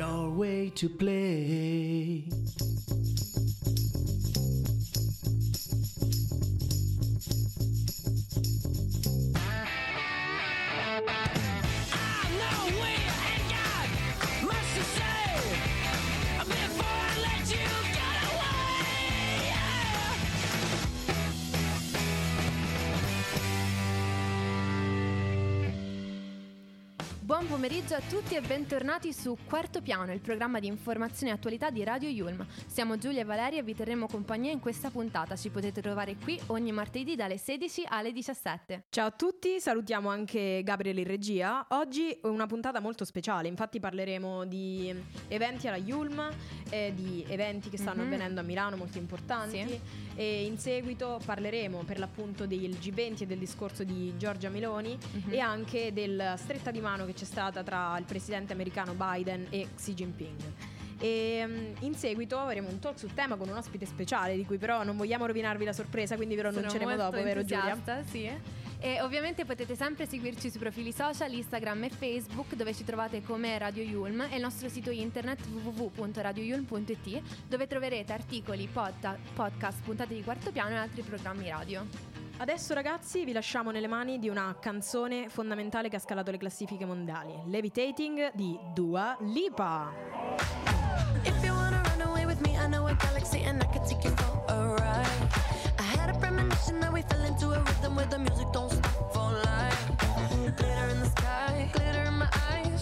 your way to play. Pomeriggio a tutti e bentornati su Quarto Piano, il programma di informazione e attualità di Radio Yulm. Siamo Giulia e Valeria e vi terremo compagnia in questa puntata. Ci potete trovare qui ogni martedì dalle 16 alle 17. Ciao a tutti, salutiamo anche Gabriele in regia. Oggi è una puntata molto speciale, infatti parleremo di eventi alla Yulm, eh, di eventi che stanno Mhm. avvenendo a Milano molto importanti Sì. e in seguito parleremo per l'appunto del G20 e del discorso di Giorgia Meloni Mhm. e anche del stretta di mano che c'è stata tra il presidente americano Biden e Xi Jinping. E mm, in seguito avremo un talk sul tema con un ospite speciale di cui però non vogliamo rovinarvi la sorpresa, quindi ve lo Sono annunceremo dopo, vero Giulia? Sì. E ovviamente potete sempre seguirci sui profili social, Instagram e Facebook dove ci trovate come Radio Yulm e il nostro sito internet www.radioyulm.it dove troverete articoli, podta- podcast, puntate di quarto piano e altri programmi radio. Adesso ragazzi vi lasciamo nelle mani di una canzone fondamentale che ha scalato le classifiche mondiali, Levitating di Dua Lipa. If you wanna run away with me, I know a galaxy and I can take you for a ride. Had a premonition that we fell into a rhythm where the music don't stop for life. Glitter in the sky, glitter in my eyes,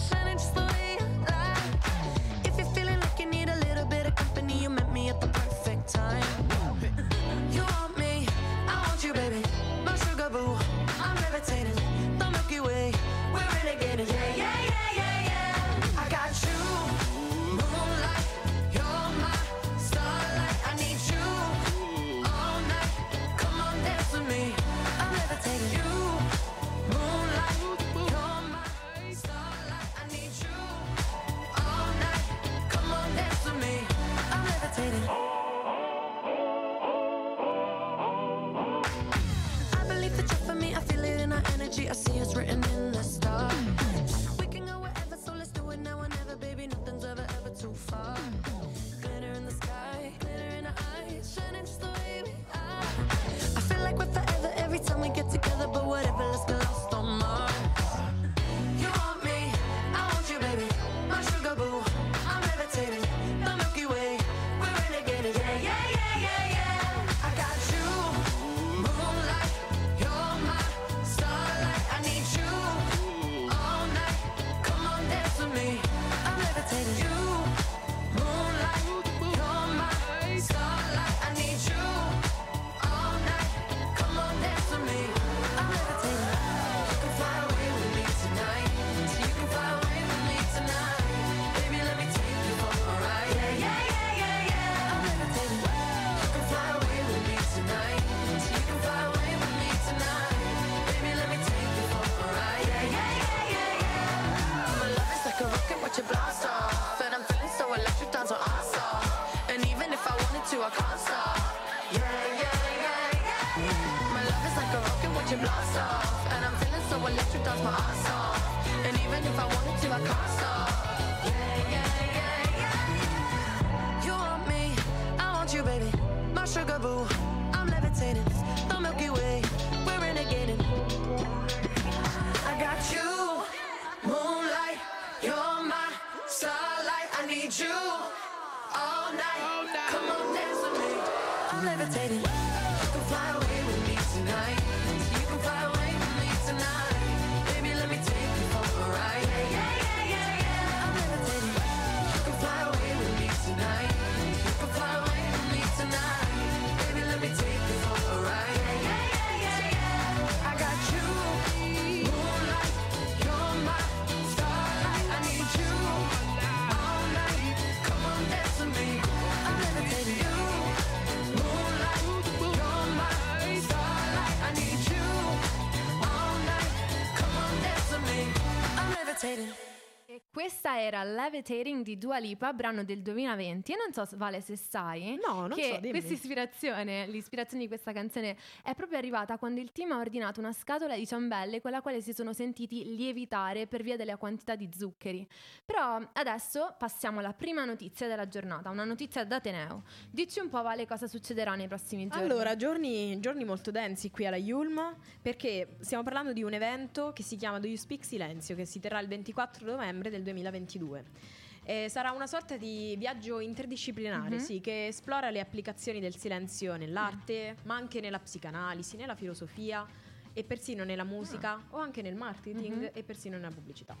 questa era Levitating di Dua Lipa, brano del 2020. E non so, Vale, se sai No, non che so, questa ispirazione, l'ispirazione di questa canzone è proprio arrivata quando il team ha ordinato una scatola di ciambelle con la quale si sono sentiti lievitare per via della quantità di zuccheri. Però adesso passiamo alla prima notizia della giornata, una notizia d'Ateneo. Dici un po', Vale, cosa succederà nei prossimi giorni. Allora, giorni, giorni molto densi qui alla Yulm, perché stiamo parlando di un evento che si chiama Do You Speak Silenzio, che si terrà il 24 novembre del 2022. Eh, sarà una sorta di viaggio interdisciplinare, Mhm. sì, che esplora le applicazioni del silenzio nell'arte, ma anche nella psicanalisi, nella filosofia e persino nella musica o anche nel marketing Mhm. e persino nella pubblicità.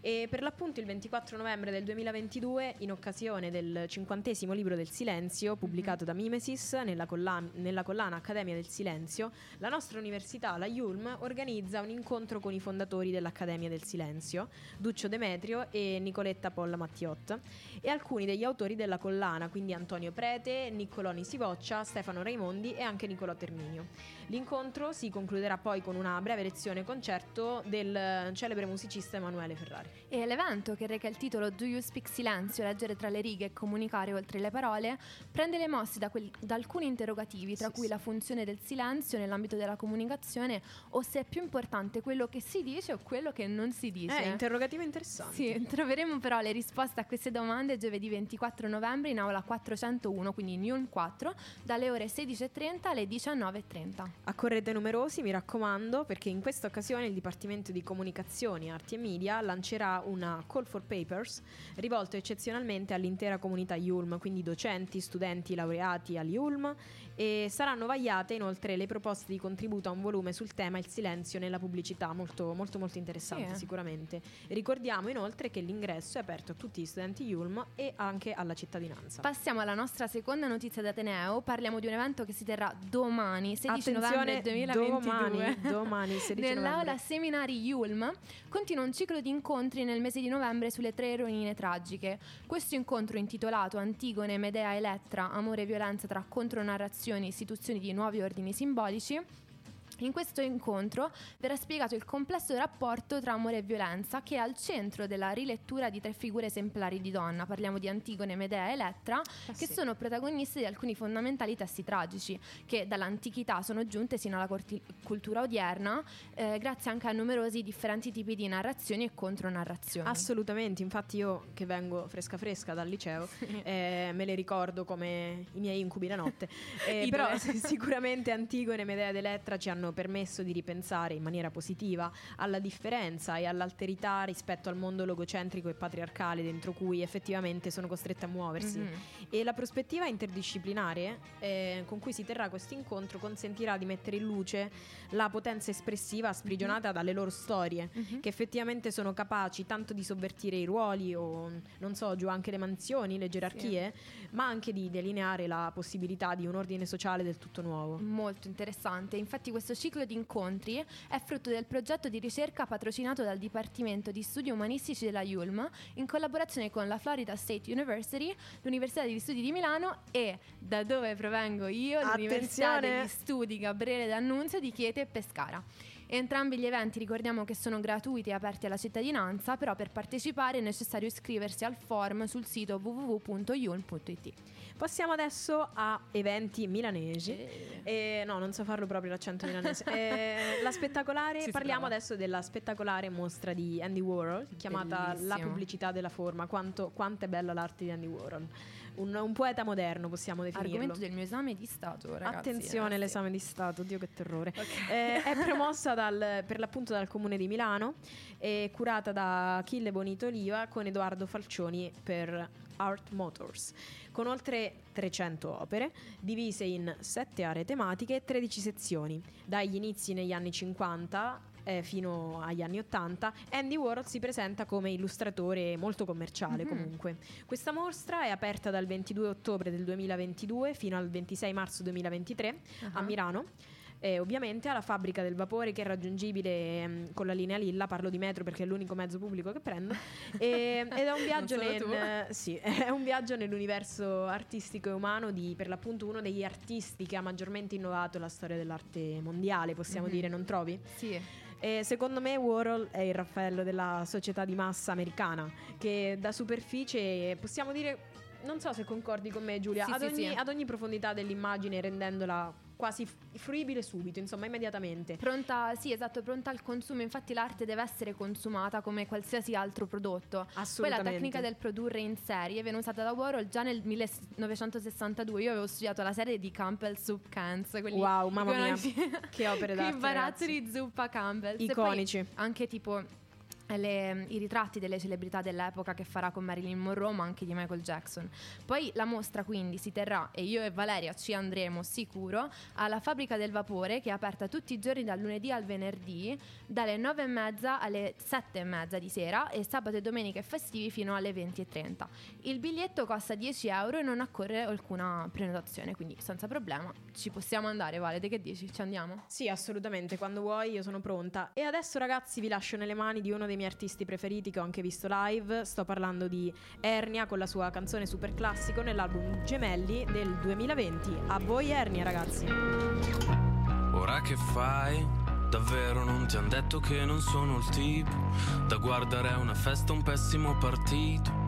E per l'appunto il 24 novembre del 2022, in occasione del cinquantesimo libro del silenzio, pubblicato da Mimesis nella, colla- nella collana Accademia del Silenzio, la nostra università, la Yulm, organizza un incontro con i fondatori dell'Accademia del Silenzio, Duccio Demetrio e Nicoletta Polla Mattiot, e alcuni degli autori della collana, quindi Antonio Prete, Niccolò Sivoccia, Stefano Raimondi e anche Nicolò Terminio. L'incontro si concluderà poi con una breve lezione concerto del celebre musicista Emanuele Ferrari. E l'evento, che reca il titolo Do You Speak Silenzio, leggere tra le righe e comunicare oltre le parole, prende le mosse da, quel- da alcuni interrogativi, tra Sì, cui sì. la funzione del silenzio nell'ambito della comunicazione o se è più importante quello che si dice o quello che non si dice. Eh, interrogativo interessante. Sì, troveremo però le risposte a queste domande giovedì 24 novembre in aula 401, quindi in Yulm 4, dalle ore 16.30 alle 19.30. Accorrete numerosi, mi raccomando, perché in questa occasione il Dipartimento di Comunicazioni, Arti e Media lancerà una Call for Papers rivolto eccezionalmente all'intera comunità Yulm, quindi docenti, studenti, laureati all'Yulm e saranno vagliate inoltre le proposte di contributo a un volume sul tema il silenzio nella pubblicità, molto molto molto interessante Sì, eh. sicuramente. Ricordiamo inoltre che l'ingresso è aperto a tutti gli studenti Yulm e anche alla cittadinanza. Passiamo alla nostra seconda notizia d'Ateneo. Parliamo di un evento che si terrà domani, 16 novembre Attenzione, 2022. domani, domani, 16 Nell'aula novembre. seminari Yulm continua un ciclo di incontri nel mese di novembre sulle tre eroine tragiche. Questo incontro intitolato Antigone, Medea, Elettra, amore e violenza tra contronarrazioni e istituzioni di nuovi ordini simbolici. In questo incontro verrà spiegato il complesso rapporto tra amore e violenza che è al centro della rilettura di tre figure esemplari di donna. Parliamo di Antigone, Medea e Elettra, che sì. sono protagoniste di alcuni fondamentali testi tragici che dall'antichità sono giunte sino alla corti- cultura odierna, eh, grazie anche a numerosi differenti tipi di narrazioni e contronarrazioni. Assolutamente, infatti io che vengo fresca fresca dal liceo eh, me le ricordo come i miei incubi la notte, Eh, però sicuramente Antigone, Medea ed Elettra ci hanno permesso di ripensare in maniera positiva alla differenza e all'alterità rispetto al mondo logocentrico e patriarcale dentro cui effettivamente sono costrette a muoversi. Mhm. E la prospettiva interdisciplinare eh, con cui si terrà questo incontro consentirà di mettere in luce la potenza espressiva sprigionata dalle loro storie, Mhm. che effettivamente sono capaci tanto di sovvertire i ruoli o, non so, giù anche le mansioni, le gerarchie, ma anche di delineare la possibilità di un ordine sociale del tutto nuovo. Molto interessante, infatti questo ciclo di incontri è frutto del progetto di ricerca patrocinato dal Dipartimento di Studi Umanistici della Yulm in collaborazione con la Florida State University, l'Università degli Studi di Milano e da dove provengo io, l'Università Attenzione! degli Studi Gabriele D'Annunzio di Chieti e Pescara. Entrambi gli eventi ricordiamo che sono gratuiti e aperti alla cittadinanza, però per partecipare è necessario iscriversi al forum sul sito www.yulm.it. Passiamo adesso a eventi milanesi. Eh, no, non so farlo proprio l'accento milanese. Eh, la spettacolare, Ci parliamo prova. adesso della spettacolare mostra di Andy Warhol, chiamata La Bellissimo. pubblicità della forma. Quanto, quanto è bella l'arte di Andy Warhol. Un, un poeta moderno, possiamo definirlo. Argomento del mio esame di Stato, ragazzi. Attenzione, eh, sì. l'esame di Stato, Dio che terrore. Eh, è promossa dal- per l'appunto dal Comune di Milano e curata da Achille Bonito Oliva con Edoardo Falcioni per Art Motors, con oltre 300 opere divise in 7 aree tematiche e 13 sezioni. Dagli inizi negli anni 50 eh, fino agli anni 80, Andy Warhol si presenta come illustratore molto commerciale Mhm. comunque. Questa mostra è aperta dal 22 ottobre del 2022 fino al 26 marzo 2023 a Ah. Milano. E ovviamente alla fabbrica del vapore che è raggiungibile ehm, con la linea Lilla, parlo di metro perché è l'unico mezzo pubblico che prendo. E- ed è un viaggio, nel- eh, sì, è un viaggio nell'universo artistico e umano di per l'appunto uno degli artisti che ha maggiormente innovato la storia dell'arte mondiale, possiamo Mhm. dire, non trovi? Sì. E secondo me Warhol è il Raffaello della società di massa americana, che da superficie possiamo dire, non so se concordi con me Giulia, Sì, ad, sì, ogni, sì. ad ogni profondità dell'immagine rendendola quasi fruibile subito, insomma immediatamente. Pronta, sì, esatto, pronta al consumo. Infatti l'arte deve essere consumata come qualsiasi altro prodotto. Poi la Assolutamente. tecnica del produrre in serie viene usata da Warhol già nel 1962. Io avevo studiato la serie di Campbell Soup Cans. Quelli Wow, mamma mia, che opere d'arte, barattoli di zuppa Campbell. Iconici. anche tipo le- i ritratti delle celebrità dell'epoca che farà con Marilyn Monroe, ma anche di Michael Jackson. Poi la mostra quindi si terrà, e io e Valeria ci andremo sicuro, alla Fabbrica del Vapore che è aperta tutti i giorni dal lunedì al venerdì, dalle 9 e mezza alle 7 e mezza di sera e sabato e domenica e festivi fino alle 20 e 30. Il biglietto costa 10 euro e non accorre alcuna prenotazione, quindi senza problema ci possiamo andare, Vale, te che dici? Ci andiamo? Sì, assolutamente, quando vuoi io sono pronta. E adesso ragazzi vi lascio nelle mani di uno dei miei artisti preferiti che ho anche visto live. Sto parlando di Ernia con la sua canzone super classico nell'album Gemelli del 2020. A voi Ernia ragazzi. Ora che fai? Davvero non ti han detto che non sono il tipo da guardare a una festa un pessimo partito.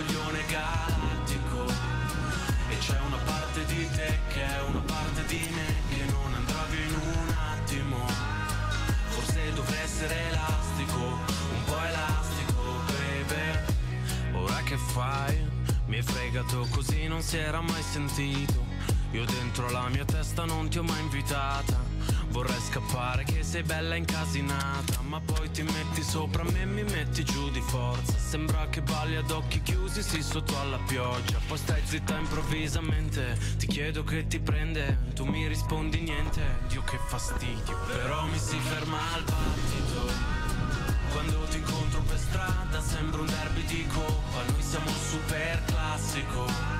coglione galattico. E c'è una parte di te che è una parte di me Che non andrà via in un attimo. Forse dovrei essere elastico Un po' elastico, baby. Ora che fai? Mi hai fregato così non si era mai sentito. Io dentro la mia testa non ti ho mai invitata Vorrei scappare che sei bella incasinata Ma poi ti metti sopra me e mi metti giù di forza. Sembra che balli ad occhi chiusi, sì sotto alla pioggia. Poi stai zitta improvvisamente Ti chiedo che ti prende Tu mi rispondi niente. Dio che fastidio Però mi si ferma al battito. Quando ti incontro per strada sembra un derby di coppa Noi siamo super classico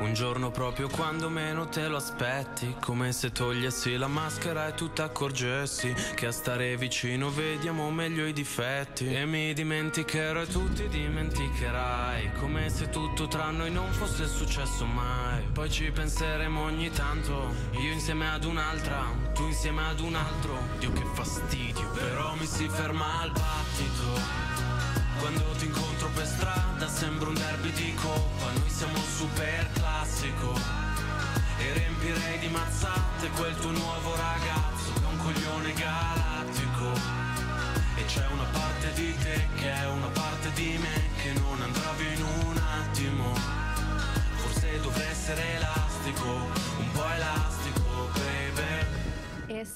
un giorno proprio quando meno te lo aspetti Come se togliessi la maschera e tu ti accorgessi Che a stare vicino vediamo meglio i difetti. E mi dimenticherò e tu ti dimenticherai Come se tutto tra noi non fosse successo mai. Poi ci penseremo ogni tanto Io insieme ad un'altra, tu insieme ad un altro. Dio che fastidio Però mi si ferma al battito. Quando ti incontro per strada sembra un derby di coppa Noi siamo super classico E riempirei di mazzate quel tuo nuovo ragazzo Che è un coglione galattico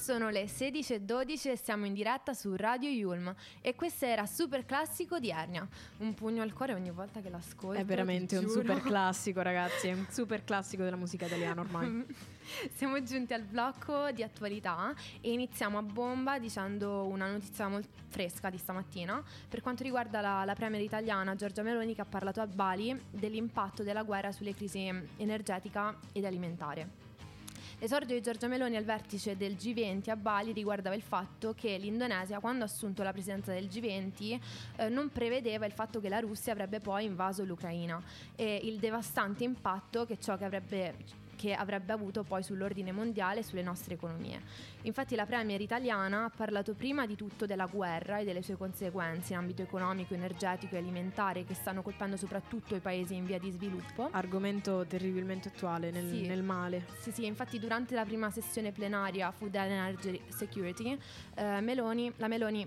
sono le 16.12 e siamo in diretta su Radio Yulm e questo era Super Classico di Ernia. Un pugno al cuore ogni volta che l'ascolto. È veramente un giuro. super classico ragazzi, è un super classico della musica italiana ormai. Siamo giunti al blocco di attualità e iniziamo a bomba dicendo una notizia molto fresca di stamattina per quanto riguarda la, la premier italiana Giorgia Meloni che ha parlato a Bali dell'impatto della guerra sulle crisi energetica ed alimentare. L'esordio di Giorgia Meloni al vertice del G20 a Bali riguardava il fatto che l'Indonesia, quando ha assunto la presidenza del G20, eh, non prevedeva il fatto che la Russia avrebbe poi invaso l'Ucraina. E il devastante impatto che ciò che avrebbe che avrebbe avuto poi sull'ordine mondiale e sulle nostre economie. Infatti la premier italiana ha parlato prima di tutto della guerra e delle sue conseguenze in ambito economico, energetico e alimentare che stanno colpendo soprattutto i paesi in via di sviluppo. Argomento terribilmente attuale nel, Sì. nel male. Sì, sì, infatti durante la prima sessione plenaria Food and Energy Security, eh, Meloni, la Meloni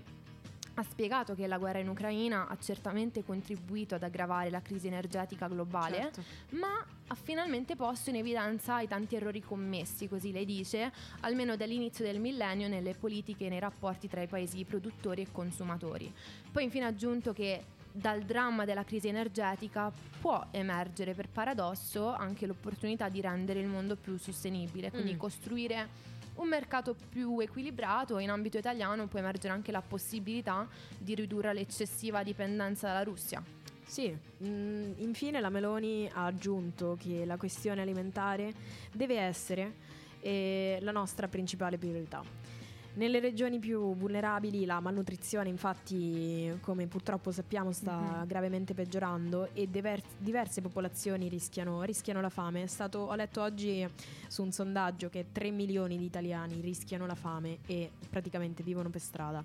ha spiegato che la guerra in Ucraina ha certamente contribuito ad aggravare la crisi energetica globale, Certo. ma ha finalmente posto in evidenza i tanti errori commessi, così lei dice, almeno dall'inizio del millennio nelle politiche e nei rapporti tra i paesi produttori e consumatori. Poi infine ha aggiunto che dal dramma della crisi energetica può emergere per paradosso anche l'opportunità di rendere il mondo più sostenibile, quindi Mm. costruire un mercato più equilibrato. In ambito italiano può emergere anche la possibilità di ridurre l'eccessiva dipendenza dalla Russia. Sì, mm, infine la Meloni ha aggiunto che la questione alimentare deve essere eh, la nostra principale priorità. Nelle regioni più vulnerabili la malnutrizione infatti, come purtroppo sappiamo, sta Mhm. gravemente peggiorando e diver- diverse popolazioni rischiano, rischiano la fame. È stato, ho letto oggi su un sondaggio che 3 milioni di italiani rischiano la fame e praticamente vivono per strada.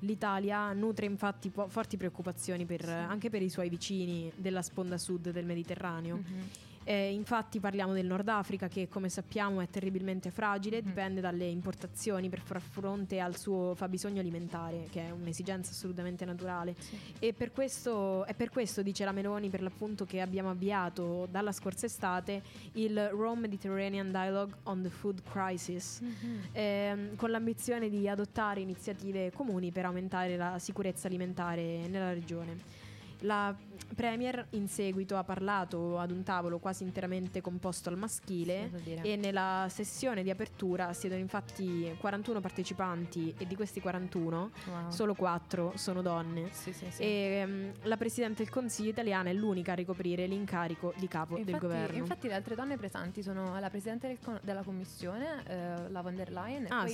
L'Italia nutre infatti po- forti preoccupazioni per- anche per i suoi vicini della sponda sud del Mediterraneo. Mhm. Eh, infatti parliamo del Nord Africa che come sappiamo è terribilmente fragile, Mhm. dipende dalle importazioni per far fronte al suo fabbisogno alimentare, che è un'esigenza assolutamente naturale. Sì. E per questo, è per questo, dice la Meloni, per l'appunto che abbiamo avviato dalla scorsa estate il Rome Mediterranean Dialogue on the Food Crisis, Mhm. ehm, con l'ambizione di adottare iniziative comuni per aumentare la sicurezza alimentare nella regione. La Premier in seguito ha parlato ad un tavolo quasi interamente composto al maschile e nella sessione di apertura siedono infatti 41 partecipanti e di questi 41 Wow. solo 4 sono donne. Sì, sì, sì. E ehm, la Presidente del Consiglio italiana è l'unica a ricoprire l'incarico di capo del Infatti, governo. infatti le altre donne presenti sono la Presidente del con- della Commissione, eh, la von der Leyen, ah,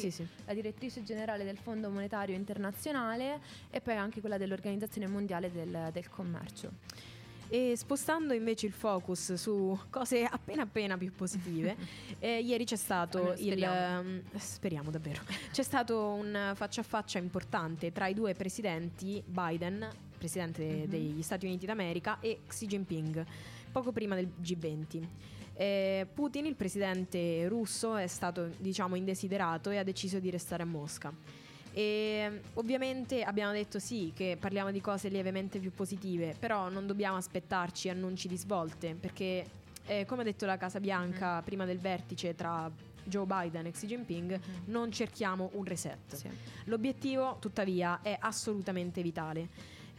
la Direttrice Generale del Fondo Monetario Internazionale e poi anche quella dell'Organizzazione Mondiale del, del Commercio. E spostando invece il focus su cose appena appena più positive, eh, ieri c'è stato Almeno il speriamo. ehm, speriamo davvero. C'è stato un faccia a faccia importante tra i due presidenti, Biden, presidente Mhm. degli Stati Uniti d'America, e Xi Jinping, poco prima del G20. Eh, Putin, il presidente russo, è stato diciamo indesiderato e ha deciso di restare a Mosca. E ovviamente abbiamo detto sì che parliamo di cose lievemente più positive, però non dobbiamo aspettarci annunci di svolte, perché eh, come ha detto la Casa Bianca prima del vertice tra Joe Biden e Xi Jinping, non cerchiamo un reset. Sì. L'obiettivo, tuttavia, è assolutamente vitale.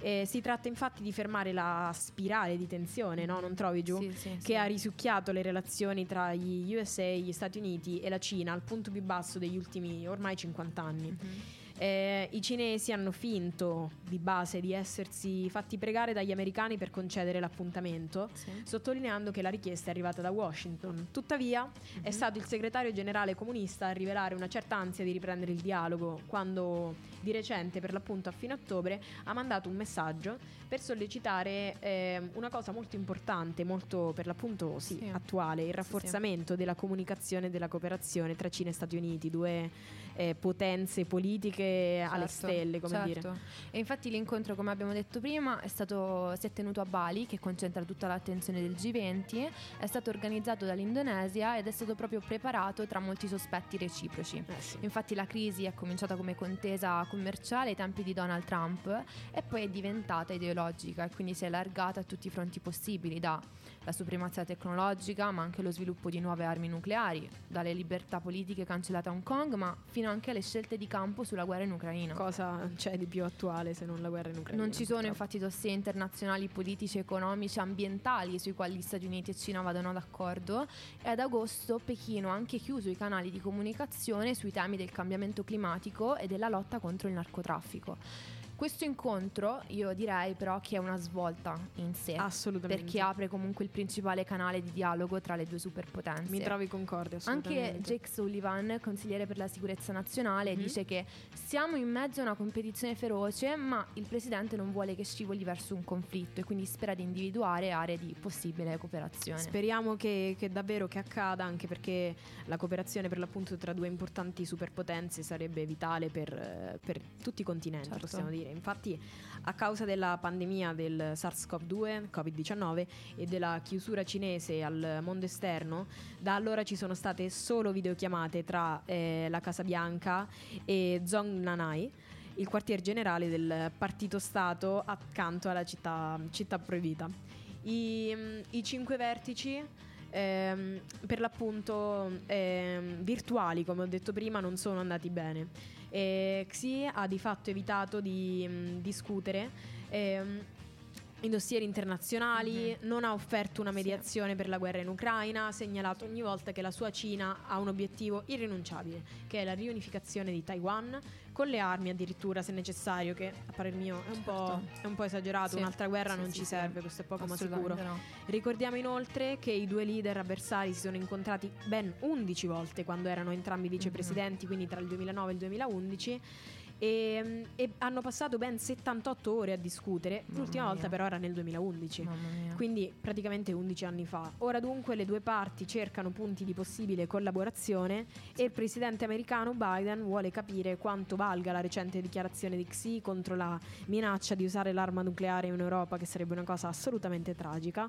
Eh, si tratta infatti di fermare la spirale di tensione, no? Non trovi giù? Sì, sì, che sì. ha risucchiato le relazioni tra gli USA, gli Stati Uniti e la Cina al punto più basso degli ultimi ormai 50 anni. Mhm. Eh, I cinesi hanno finto di base di essersi fatti pregare dagli americani per concedere l'appuntamento, Sì. sottolineando che la richiesta è arrivata da Washington. Tuttavia, Mhm. è stato il segretario generale comunista a rivelare una certa ansia di riprendere il dialogo quando di recente, per l'appunto a fine ottobre, ha mandato un messaggio per sollecitare eh, una cosa molto importante, molto per l'appunto sì, Sì. attuale, il rafforzamento della comunicazione e della cooperazione tra Cina e Stati Uniti, due eh, potenze politiche alle Certo, stelle, come certo. dire. E infatti l'incontro, come abbiamo detto prima, è stato, si è tenuto a Bali, che concentra tutta l'attenzione del G20, è stato organizzato dall'Indonesia ed è stato proprio preparato tra molti sospetti reciproci. Eh sì. Infatti la crisi è cominciata come contesa commerciale ai tempi di Donald Trump e poi è diventata ideologica e quindi si è allargata a tutti i fronti possibili, dalla supremazia tecnologica ma anche lo sviluppo di nuove armi nucleari, dalle libertà politiche cancellate a Hong Kong ma fino anche alle scelte di campo sulla guerra in Ucraina. Cosa c'è di più attuale se non la guerra in Ucraina? Non ci sono infatti dossier internazionali politici, economici, ambientali sui quali gli Stati Uniti e Cina vadano d'accordo e ad agosto Pechino ha anche chiuso i canali di comunicazione sui temi del cambiamento climatico e della lotta contro il narcotraffico. Questo incontro io direi però che è una svolta in sé. Assolutamente. Perché apre comunque il principale canale di dialogo tra le due superpotenze. Mi trovi concorde, Anche assolutamente. Jake Sullivan, consigliere per la sicurezza nazionale, Mhm. dice che siamo in mezzo a una competizione feroce, ma il presidente non vuole che scivoli verso un conflitto e quindi spera di individuare aree di possibile cooperazione. Speriamo che, che davvero che accada, anche perché la cooperazione per l'appunto tra due importanti superpotenze sarebbe vitale per, per tutti i continenti, Certo. possiamo dire. Infatti, a causa della pandemia del SARS-CoV-2, Covid-19 e della chiusura cinese al mondo esterno, da allora ci sono state solo videochiamate tra eh, la Casa Bianca e Zhong Nanai. il quartier generale del partito Stato accanto alla città, città proibita. I, mm, i cinque vertici ehm, per l'appunto ehm, virtuali, come ho detto prima, non sono andati bene. E Xi ha di fatto evitato di mh, discutere ehm, i dossier internazionali, non ha offerto una mediazione per la guerra in Ucraina, ha segnalato ogni volta che la sua Cina ha un obiettivo irrinunciabile, che è la riunificazione di Taiwan, con le armi addirittura se necessario, che a parer mio è un, po', è un po' esagerato, Sì. un'altra guerra Sì, non sì, ci serve, questo è poco ma sicuro. No. Ricordiamo inoltre che i due leader avversari si sono incontrati ben 11 volte quando erano entrambi vicepresidenti, quindi tra il 2009 e il 2011. E, e hanno passato ben 78 ore a discutere, l'ultima Mamma volta mia. però era nel 2011. Mamma mia. Quindi praticamente 11 anni fa. Ora dunque le due parti cercano punti di possibile collaborazione e il presidente americano Biden vuole capire quanto valga la recente dichiarazione di Xi contro la minaccia di usare l'arma nucleare in Europa, che sarebbe una cosa assolutamente tragica,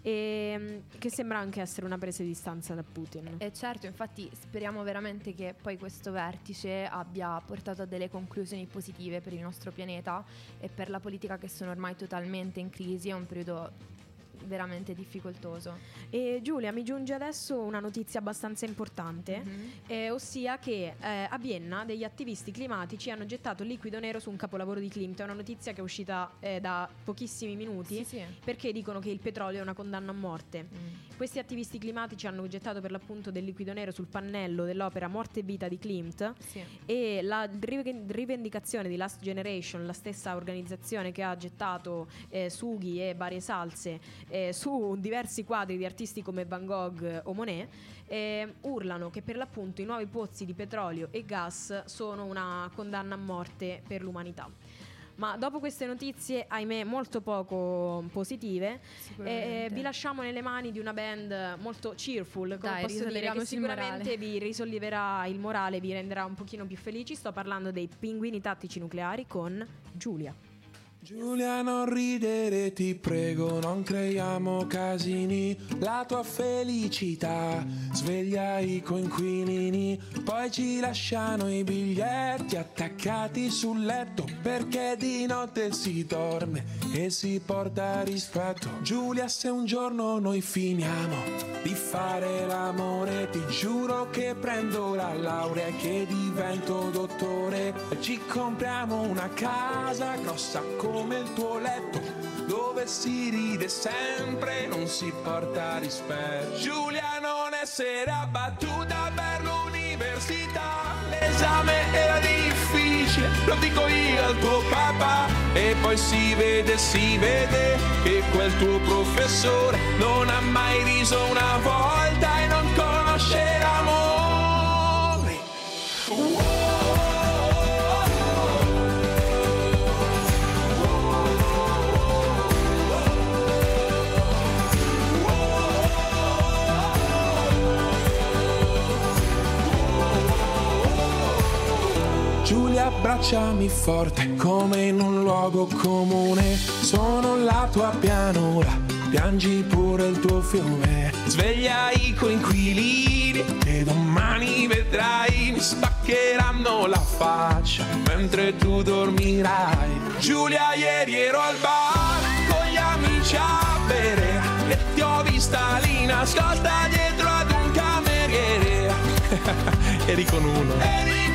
e mm, che sembra anche essere una presa di distanza da Putin. E certo, infatti speriamo veramente che poi questo vertice abbia portato a delle conclusioni positive per il nostro pianeta e per la politica che sono ormai totalmente in crisi, è un periodo veramente difficoltoso. E Giulia, mi giunge adesso una notizia abbastanza importante. Mhm. Eh, ossia che eh, a Vienna degli attivisti climatici hanno gettato liquido nero su un capolavoro di Klimt. È una notizia che è uscita eh, da pochissimi minuti. Sì, sì. Perché dicono che il petrolio è una condanna a morte. Mm. Questi attivisti climatici hanno gettato per l'appunto del liquido nero sul pannello dell'opera Morte e Vita di Klimt Sì. e la rive- rivendicazione di Last Generation, la stessa organizzazione che ha gettato eh, sughi e varie salse eh, su diversi quadri di artisti come Van Gogh o Monet, eh, urlano che per l'appunto i nuovi pozzi di petrolio e gas sono una condanna a morte per l'umanità. Ma dopo queste notizie, ahimè, molto poco positive, eh, vi lasciamo nelle mani di una band molto cheerful, come Dai, posso dire, che sicuramente vi risolleverà il morale, vi renderà un pochino più felici. Sto parlando dei pinguini tattici nucleari con Giulia. Giulia, non ridere, ti prego, non creiamo casini. La tua felicità sveglia i coinquilini. Poi ci lasciano i biglietti attaccati sul letto. Perché di notte si dorme e si porta rispetto. Giulia, se un giorno noi finiamo di fare l'amore, ti giuro che prendo la laurea e che divento dottore. Ci compriamo una casa grossa come il tuo letto, dove si ride sempre, non si porta rispetto. Giulia, non essere abbattuta per l'università. L'esame era difficile, lo dico io al tuo papà. E poi si vede, si vede che quel tuo professore non ha mai riso una volta e non conosce abbracciami forte come in un luogo comune. Sono la tua pianura, piangi pure il tuo fiume. Sveglia i coinquilini e domani vedrai mi spaccheranno la faccia mentre tu dormirai. Giulia, ieri ero al bar con gli amici a bere e ti ho vista lì nascosta dietro ad un cameriere. Eri con uno. Eri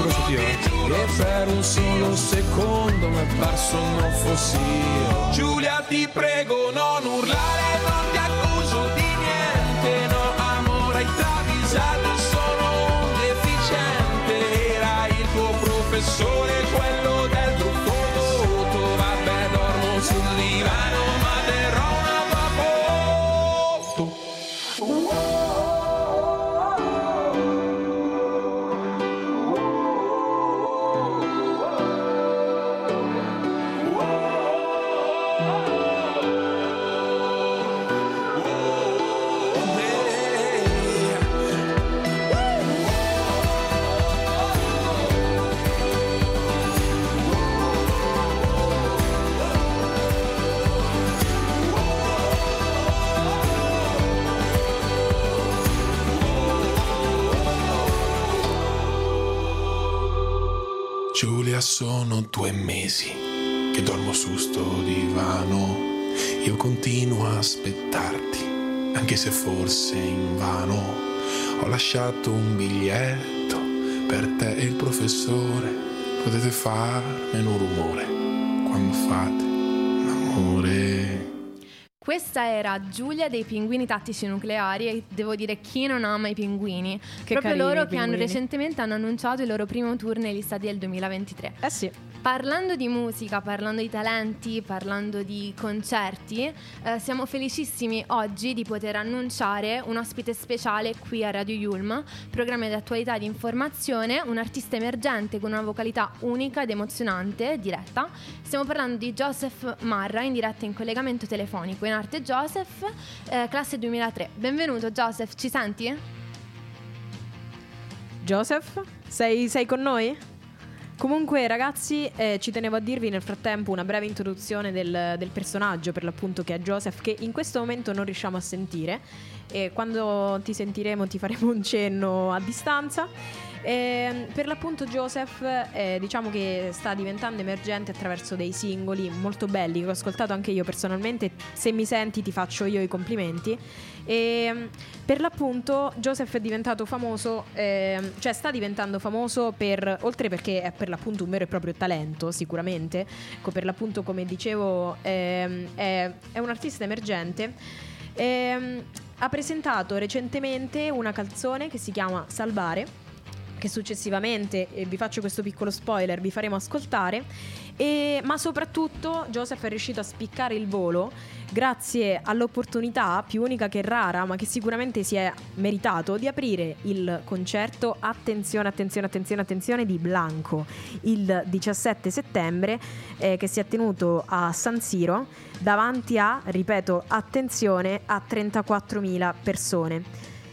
con uno. Ti giuro su Dio, eh. E per un solo secondo mi è parso non fossi io. Giulia, ti prego, non urlare, non ti due mesi che dormo su sto divano. Io continuo a aspettarti, anche se forse in vano. Ho lasciato un biglietto per te e il professore. Potete fare meno rumore quando fate l'amore. Questa era Giulia dei Pinguini Tattici Nucleari e devo dire chi non ama i pinguini. Che Proprio loro che hanno recentemente hanno annunciato il loro primo tour negli stati del 2023. Eh sì. Parlando di musica, parlando di talenti, parlando di concerti, eh, siamo felicissimi oggi di poter annunciare un ospite speciale qui a Radio Yulm, programma di attualità e di informazione, un artista emergente con una vocalità unica ed emozionante, diretta. Stiamo parlando di Joseph Marra in diretta in collegamento telefonico in arte Joseph, eh, classe 2003. Benvenuto Joseph, ci senti? Joseph, sei, sei con noi? Comunque ragazzi eh, ci tenevo a dirvi nel frattempo una breve introduzione del, del personaggio per l'appunto che è Joseph che in questo momento non riusciamo a sentire e quando ti sentiremo ti faremo un cenno a distanza. E, per l'appunto Joseph eh, diciamo che sta diventando emergente attraverso dei singoli molto belli che ho ascoltato anche io personalmente, se mi senti ti faccio io i complimenti. E, per l'appunto Joseph è diventato famoso, ehm, cioè sta diventando famoso per, oltre perché è per l'appunto un vero e proprio talento sicuramente, per l'appunto come dicevo ehm, è, è un artista emergente, ehm, ha presentato recentemente una canzone che si chiama Salvare che successivamente, e vi faccio questo piccolo spoiler, vi faremo ascoltare, e- ma soprattutto Joseph è riuscito a spiccare il volo grazie all'opportunità più unica che rara, ma che sicuramente si è meritato, di aprire il concerto Attenzione, attenzione, attenzione, attenzione di Blanco il 17 settembre eh, che si è tenuto a San Siro davanti a, ripeto, attenzione, a 34.000 persone.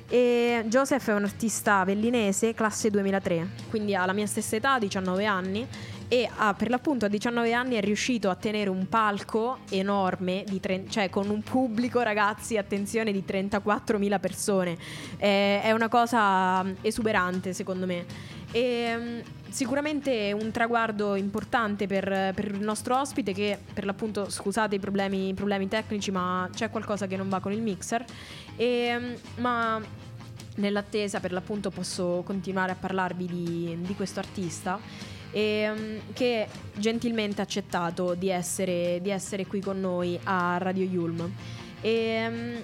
E Joseph è un artista avellinese, classe 2003, quindi ha la mia stessa età, 19 anni, e ha, per l'appunto a 19 anni è riuscito a tenere un palco enorme, tre- cioè con un pubblico, ragazzi, attenzione, di 34.000 persone. Eh, è una cosa mm, esuberante, secondo me. E, mm, sicuramente un traguardo importante per, per il nostro ospite che per l'appunto scusate i problemi, i problemi tecnici ma c'è qualcosa che non va con il mixer e, mm, ma nell'attesa per l'appunto posso continuare a parlarvi di, di questo artista ehm, che gentilmente ha accettato di essere, di essere qui con noi a Radio Yulm. E,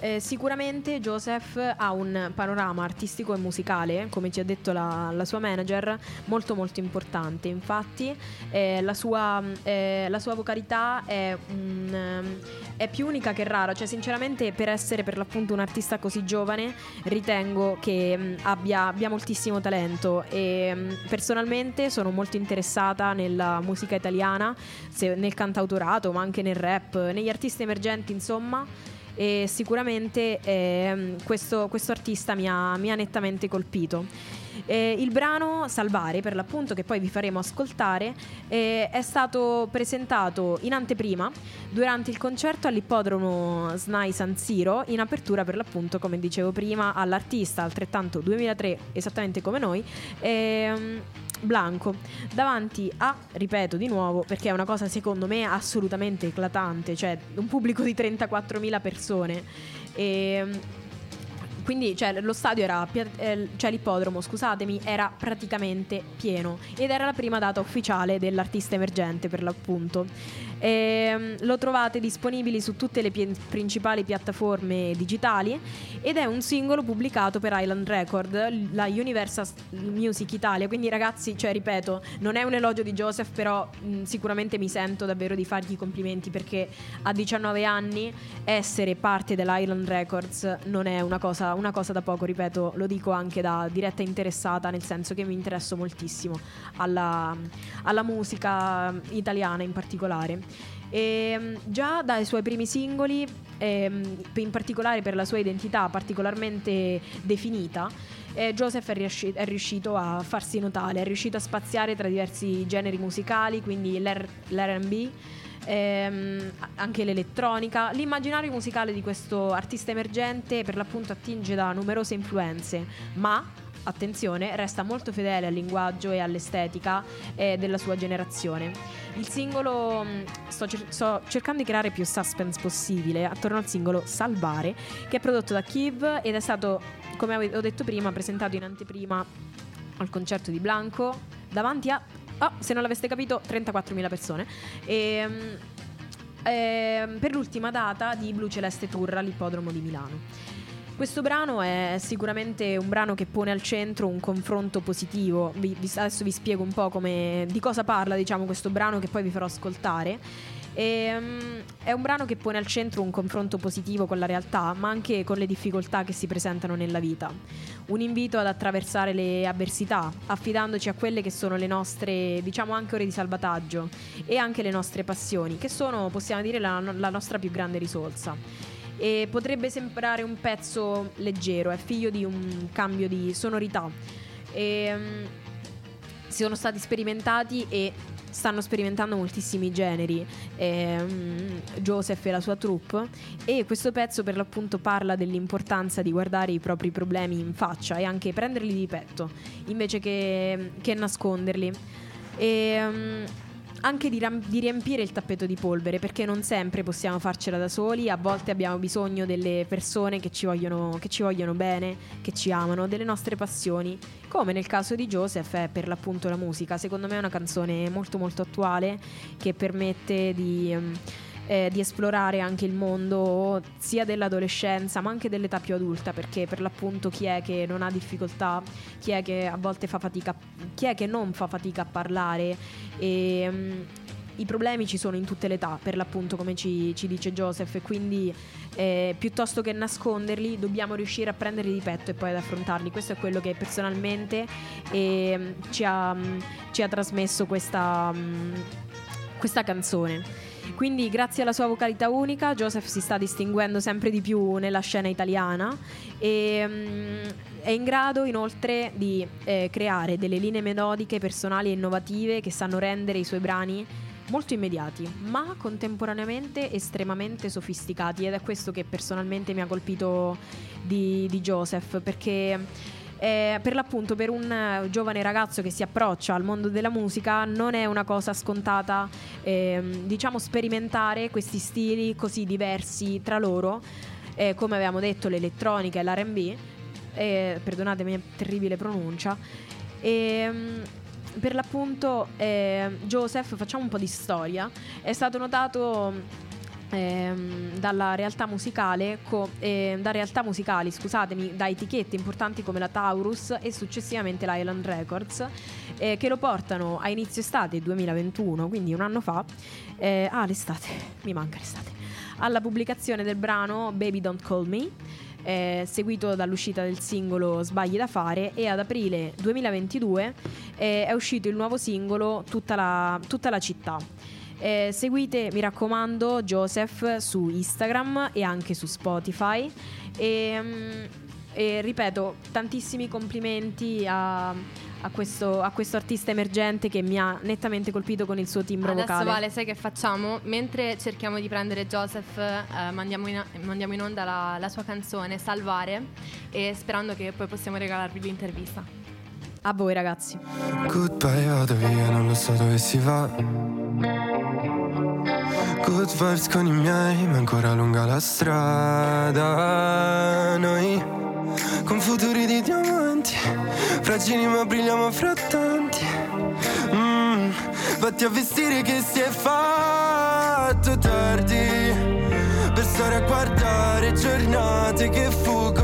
eh, sicuramente Joseph ha un panorama artistico e musicale, come ci ha detto la, la sua manager, molto molto importante. Infatti eh, la, sua, eh, la sua vocalità è, un, ehm, è più unica che rara, cioè sinceramente per essere per l'appunto un artista così giovane ritengo che mh, abbia, abbia moltissimo talento. E mh, personalmente sono molto interessata nella musica italiana, se- nel cantautorato ma anche nel rap, negli artisti emergenti insomma e sicuramente ehm, questo, questo artista mi ha, mi ha nettamente colpito. Eh, il brano Salvare, per l'appunto, che poi vi faremo ascoltare, eh, è stato presentato in anteprima durante il concerto all'ippodromo SNAI San Siro, in apertura per l'appunto, come dicevo prima, all'artista altrettanto 2003, esattamente come noi. ehm, Blanco davanti a, ripeto di nuovo, perché è una cosa secondo me assolutamente eclatante, cioè un pubblico di 34.000 persone. E, quindi cioè, lo stadio era, eh, cioè l'ippodromo, scusatemi, era praticamente pieno ed era la prima data ufficiale dell'artista emergente per l'appunto. Ehm, lo trovate disponibili su tutte le pie- principali piattaforme digitali ed è un singolo pubblicato per Island Record, la Universal Music Italia. Quindi ragazzi, cioè ripeto, non è un elogio di Joseph, però mh, sicuramente mi sento davvero di fargli i complimenti perché a 19 anni essere parte dell'Island Records non è una cosa, una cosa da poco, ripeto, lo dico anche da diretta interessata, nel senso che mi interesso moltissimo alla, alla musica italiana in particolare. E, mh, già dai suoi primi singoli, ehm, in particolare per la sua identità particolarmente definita, eh, Joseph è, riusci- è riuscito a farsi notare, è riuscito a spaziare tra diversi generi musicali, quindi l'R- l'RB, ehm, anche l'elettronica. L'immaginario musicale di questo artista emergente per l'appunto attinge da numerose influenze, ma attenzione, resta molto fedele al linguaggio e all'estetica eh, della sua generazione. Il singolo, mh, sto, cer- sto cercando di creare più suspense possibile attorno al singolo Salvare, che è prodotto da Kiv ed è stato, come avevo detto prima, presentato in anteprima al concerto di Blanco davanti a, oh, se non l'aveste capito, 34.000 persone. E, ehm, per l'ultima data di Blu Celeste Tour all'ippodromo di Milano. Questo brano è sicuramente un brano che pone al centro un confronto positivo. Vi- adesso vi spiego un po' come, di cosa parla diciamo, questo brano che poi vi farò ascoltare. Ehm, è un brano che pone al centro un confronto positivo con la realtà, ma anche con le difficoltà che si presentano nella vita. Un invito ad attraversare le avversità, affidandoci a quelle che sono le nostre, diciamo anche ore di salvataggio e anche le nostre passioni, che sono, possiamo dire, la, la nostra più grande risorsa. E potrebbe sembrare un pezzo leggero, è figlio di un cambio di sonorità. Ehm, sono stati sperimentati e stanno sperimentando moltissimi generi. Ehm, Joseph e la sua troupe. E questo pezzo per l'appunto parla dell'importanza di guardare i propri problemi in faccia e anche prenderli di petto invece che, che nasconderli. E, um, anche di, ram- di riempire il tappeto di polvere perché non sempre possiamo farcela da soli, a volte abbiamo bisogno delle persone che ci vogliono, che ci vogliono bene, che ci amano, delle nostre passioni, come nel caso di Joseph è per l'appunto la musica, secondo me è una canzone molto molto attuale che permette di... ehm, eh, di esplorare anche il mondo sia dell'adolescenza ma anche dell'età più adulta perché per l'appunto chi è che non ha difficoltà chi è che a volte fa fatica chi è che non fa fatica a parlare. E mm, i problemi ci sono in tutte le età per l'appunto come ci, ci dice Joseph e quindi eh, piuttosto che nasconderli dobbiamo riuscire a prenderli di petto e poi ad affrontarli. Questo è quello che personalmente eh, ci, ha, ci ha trasmesso questa, mm, questa canzone quindi grazie alla sua vocalità unica Joseph si sta distinguendo sempre di più nella scena italiana e mm, è in grado inoltre di eh, creare delle linee melodiche personali e innovative che sanno rendere i suoi brani molto immediati, ma contemporaneamente estremamente sofisticati. Ed è questo che personalmente mi ha colpito di, di Joseph perché eh, per l'appunto per un eh, giovane ragazzo che si approccia al mondo della musica non è una cosa scontata ehm, diciamo sperimentare questi stili così diversi tra loro. Eh, come avevamo detto l'elettronica e l'R&B eh, perdonatemi terribile pronuncia. Ehm, per l'appunto eh, Joseph, facciamo un po' di storia, è stato notato dalla realtà musicale co- eh, da realtà musicali, scusatemi, da etichette importanti come la Taurus e successivamente l'Island Records eh, che lo portano a inizio estate 2021, quindi un anno fa. eh, ah, l'estate, mi manca l'estate. Alla pubblicazione del brano Baby Don't Call Me eh, seguito dall'uscita del singolo Sbagli da fare e ad aprile 2022 eh, è uscito il nuovo singolo Tutta la, tutta la città. Eh, seguite, mi raccomando, Joseph su Instagram e anche su Spotify. E, mm, e ripeto, tantissimi complimenti a, a questo, a questo artista emergente che mi ha nettamente colpito con il suo timbro Adesso vocale. Vale, sai che facciamo? Mentre cerchiamo di prendere Joseph, eh, mandiamo, in, mandiamo in onda la, la sua canzone Salvare e sperando che poi possiamo regalarvi l'intervista. A voi ragazzi. Goodbye, vado via, non lo so dove si va. Good vibes con i miei, ma ancora lunga la strada. Noi, con futuri di diamanti, fragili ma brilliamo fra tanti. Mm, vatti a vestire che si è fatto tardi. Per stare a guardare giornate che fuggono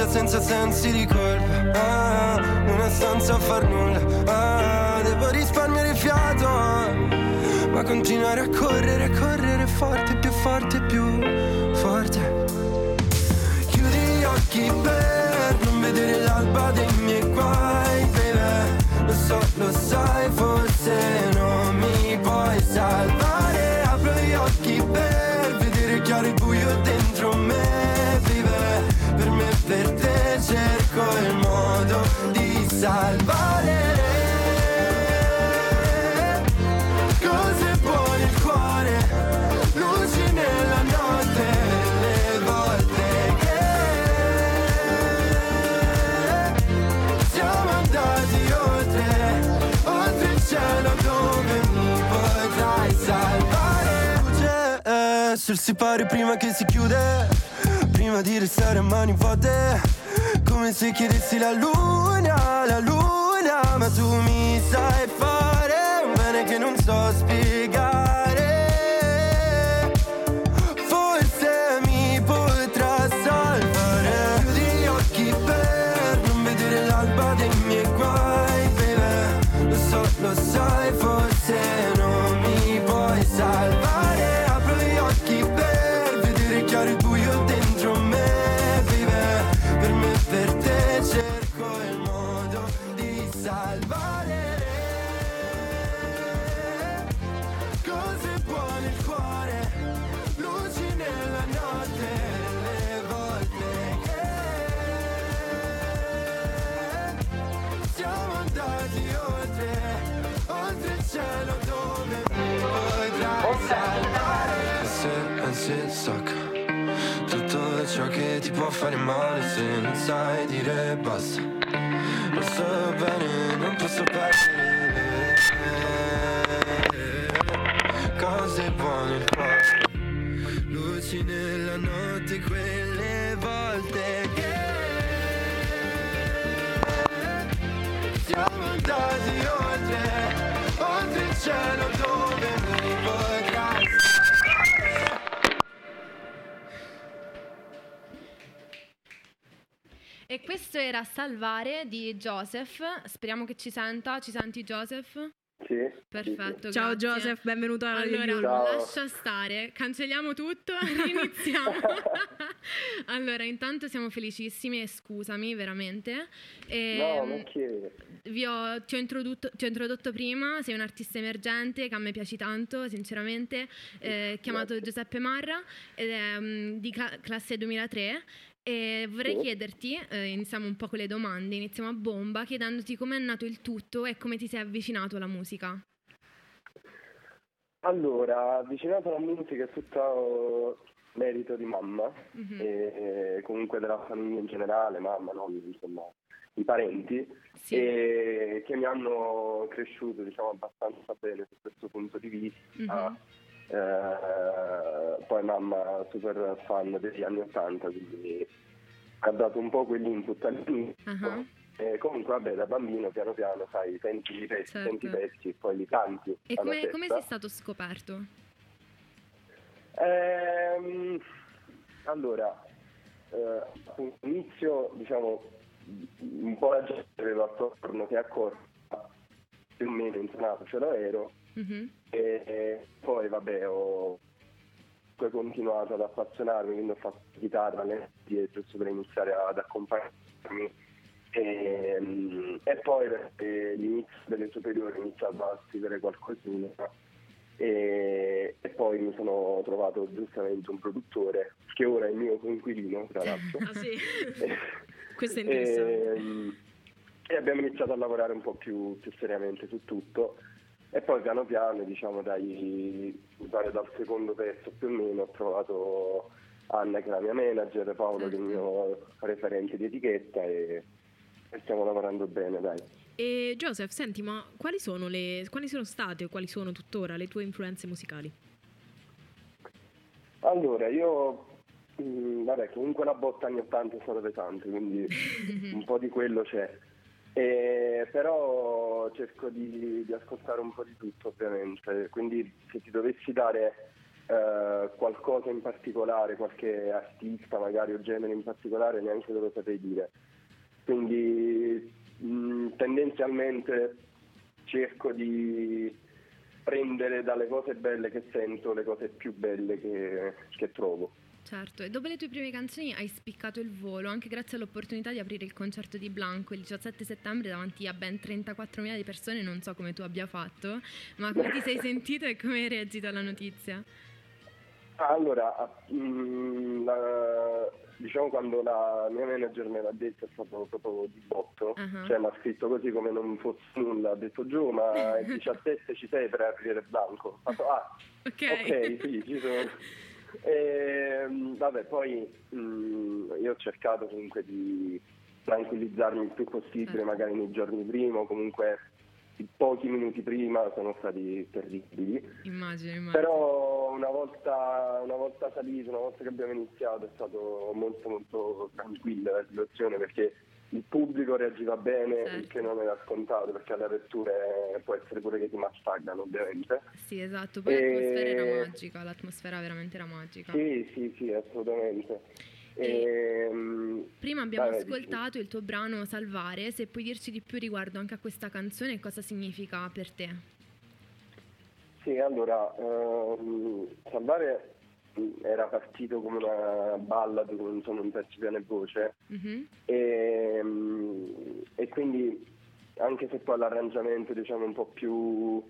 strada senza sensi di colpa. Ah, una stanza a far nulla. Ah, devo risparmiare fiato, ma continuare a correre, a correre forte, più forte, più forte. Chiudi gli occhi per salvare cose buone il cuore luci nella notte le volte che siamo andati oltre oltre il cielo dove mi potrai salvare. Luce eh, sul sipario prima che si chiude prima di restare a mani vuote. Come se chiedessi la luna, la luna Ma tu mi sai fare un bene che non so spiegare Se stacca tutto ciò che ti può fare male se non sai dire basta. Lo so bene, non posso perdere cose buone cuore. Luci nella notte quelle E questo era Salvare di Joseph. Speriamo che ci senta. Ci senti Joseph? Sì. Perfetto. Ciao grazie. Joseph, benvenuto alla Radio Allora. Ciao. lascia stare, cancelliamo tutto, riniziamo. allora, intanto siamo felicissimi e scusami veramente. No, Ehm, non chiedi. vi ho- ti, ho introdotto, ti ho introdotto prima, sei un artista emergente che a me piaci tanto, sinceramente, eh, chiamato Giuseppe Marra ed è mm, di cla- classe 2003 e vorrei Sì. chiederti, eh, iniziamo un po' con le domande, iniziamo a bomba chiedendoti com'è nato il tutto e come ti sei avvicinato alla musica. Allora, avvicinato alla musica è tutto merito di mamma Mhm. e comunque della famiglia in generale, mamma, nonni, insomma, i parenti, Sì. e che mi hanno cresciuto, diciamo, abbastanza bene su questo punto di vista. Mhm. Eh, poi mamma super fan degli anni Ottanta, quindi ha dato un po' quell'input all'inizio. Ah. E comunque, vabbè, da bambino, piano piano, sai, senti i pezzi, Certo. senti i pezzi e poi li canti. E come, come sei stato scoperto? Ehm, allora, eh, all'inizio, diciamo, un po' la gente aveva attorno che accorta più o meno intonato ce l'ero Mhm. E, e poi vabbè ho continuato ad appassionarmi, quindi ho fatto chitarra alle medie giusto per iniziare ad accompagnarmi. E, e poi per l'inizio delle superiori ho iniziato a scrivere qualcosina e, e poi mi sono trovato giustamente un produttore che ora è il mio coinquilino tra l'altro. Ah sì, e, questo è interessante. e, e abbiamo iniziato a lavorare un po' più, più seriamente su tutto e poi piano piano diciamo dai, dal secondo pezzo più o meno ho trovato Anna che è la mia manager, Paolo che è il mio referente di etichetta e, e stiamo lavorando bene dai. E Joseph, senti, ma quali sono, le, quali sono state o quali sono tuttora le tue influenze musicali? Allora, io mm, vabbè, comunque la botta anni 80 è stata pesante, quindi un po' di quello c'è. E, però cerco di, di ascoltare un po' di tutto, ovviamente. Quindi se ti dovessi dare eh, qualcosa in particolare, qualche artista magari o genere in particolare, neanche te lo saprei dire. Quindi mh, tendenzialmente cerco di prendere dalle cose belle che sento le cose più belle che, che trovo. Certo, e dopo le tue prime canzoni hai spiccato il volo, anche grazie all'opportunità di aprire il concerto di Blanco il 17 settembre davanti a ben 34.000 di persone, non so come tu abbia fatto, ma come ti sei sentito e come hai reagito alla notizia? Allora, a- mm, la- diciamo quando la mia manager me l'ha detto è stato proprio di botto, Ah. cioè mi ha scritto così come non fosse nulla, ha detto giù ma il 17 ci sei per aprire Blanco. Ho fatto ah, Ok. ok, sì, ci sono. E, mm, vabbè, poi mm, io ho cercato comunque di tranquillizzarmi il più possibile, Certo. magari nei giorni prima, o comunque pochi minuti prima sono stati terribili. Immagino, immagino. Però una volta, una volta salito, una volta che abbiamo iniziato è stato molto molto tranquilla la situazione perché il pubblico reagiva bene, Certo. il che non era scontato perché alle aperture può essere pure che ti massacrano ovviamente. Sì, esatto. Poi E- l'atmosfera era magica, l'atmosfera veramente era magica. Sì, sì, sì, assolutamente. E- Ehm, Prima abbiamo vai, ascoltato il tuo brano Salvare, se puoi dirci di più riguardo anche a questa canzone e cosa significa per te. Sì, allora, ehm, Salvare era partito come una ballad con insomma, un pezzo piano e voce Mhm. e, mh, e quindi anche se poi l'arrangiamento diciamo un po' più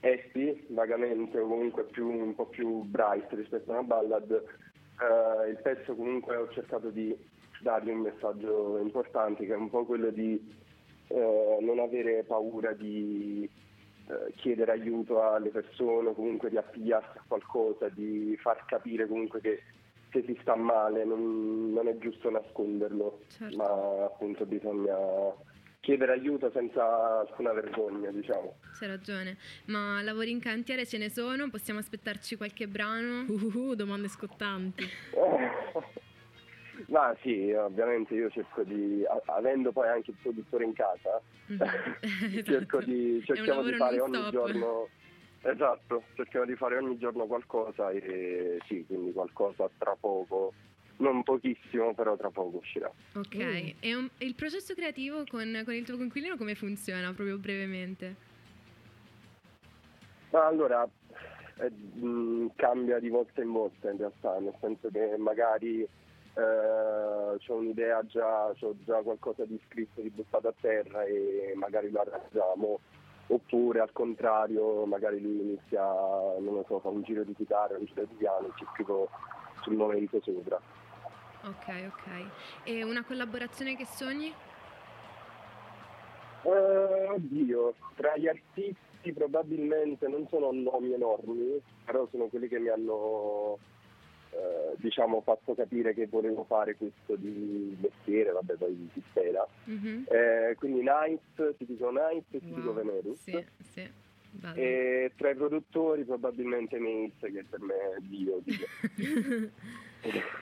happy vagamente o comunque più, un po' più bright rispetto a una ballad eh, il pezzo comunque ho cercato di dargli un messaggio importante che è un po' quello di eh, non avere paura di eh, chiedere aiuto alle persone, comunque di appigliarsi a qualcosa, di far capire comunque che se si sta male non, non è giusto nasconderlo, Certo. ma appunto bisogna chiedere aiuto senza alcuna vergogna, diciamo. C'hai ragione. Ma lavori in cantiere ce ne sono? Possiamo aspettarci qualche brano? Uh, domande scottanti. Ma sì, ovviamente io cerco di, avendo poi anche il produttore in casa, cerco di, Esatto. È un cerchiamo di fare ogni stop. giorno, esatto, cerchiamo di fare ogni giorno qualcosa e sì, quindi qualcosa tra poco, non pochissimo, però tra poco uscirà. Ok. Mm. E, un- e il processo creativo con, con il tuo conquilino come funziona, proprio brevemente? Ma allora eh, mh, cambia di volta in volta in realtà, nel senso che magari eh, ho un'idea già, ho già qualcosa di scritto, di buttato a terra e magari lo arrangiamo, oppure al contrario magari lui inizia, non lo so, fa un giro di chitarra, un giro di piano e ci scrivo sul momento sopra. Ok, ok. E una collaborazione che sogni? Eh, oddio, tra gli artisti probabilmente non sono nomi enormi, però sono quelli che mi hanno eh, diciamo fatto capire che volevo fare questo di mestiere, vabbè poi si spera. Mhm. Eh, quindi Night, ti dico Night e ti dico Wow. Venerus. Sì, sì. Bello. E tra i produttori probabilmente Mace che per me è Dio. Dio.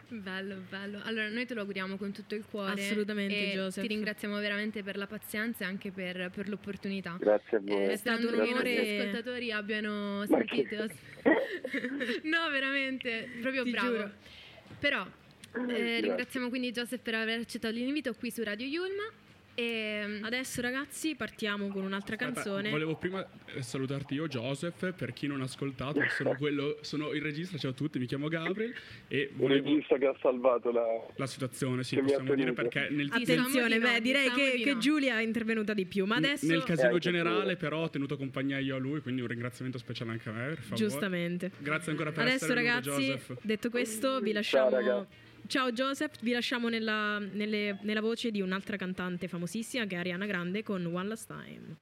Bello, bello. Allora, noi te lo auguriamo con tutto il cuore. Assolutamente, e Joseph. Ti ringraziamo veramente per la pazienza e anche per, per l'opportunità. Grazie a voi. Eh, sperando stato che un i nostri onore- ascoltatori abbiano Ma che- sentito. no, veramente, proprio Ti bravo. giuro. Però eh, ringraziamo quindi Joseph per aver accettato l'invito qui su Radio Yulma. E Adesso ragazzi partiamo con un'altra Aspetta, canzone. volevo prima eh, salutarti io, Joseph, per chi non ha ascoltato, sono, quello, sono il regista, ciao a tutti, mi chiamo Gabriel e Il volevo regista che ha salvato la... la situazione, sì, possiamo dire perché nel, Attenzione, beh, direi diciamo che, di che. Giulia è intervenuta di più, ma adesso nel casino anche generale quello. però ho tenuto compagnia io a lui, quindi un ringraziamento speciale anche a me, per favore. giustamente. Grazie ancora per Adesso essere venuto, ragazzi, Joseph. detto questo, vi Ciao, lasciamo raga. Ciao Joseph, vi lasciamo nella, nelle- nella voce di un'altra cantante famosissima che è Ariana Grande con One Last Time.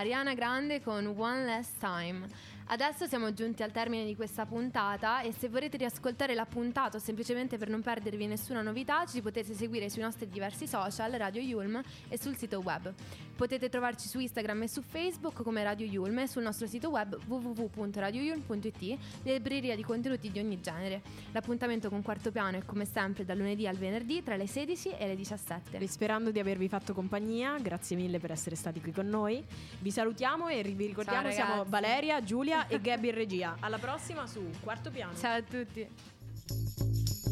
Ariana Grande con One Last Time. Adesso siamo giunti al termine di questa puntata e se volete riascoltare la puntata o semplicemente per non perdervi nessuna novità ci potete seguire sui nostri diversi social, Radio Yulm e sul sito web. Potete trovarci su Instagram e su Facebook come Radio Yulm e sul nostro sito web www.radioyulm.it, libreria di contenuti di ogni genere. L'appuntamento con Quarto Piano è come sempre dal lunedì al venerdì tra le 16 e le 17. E Sperando di avervi fatto compagnia, grazie mille per essere stati qui con noi. Vi salutiamo e vi ricordiamo Ciao, siamo. Valeria, Giulia e Gabby in regia. Alla prossima su Quarto Piano. Ciao a tutti.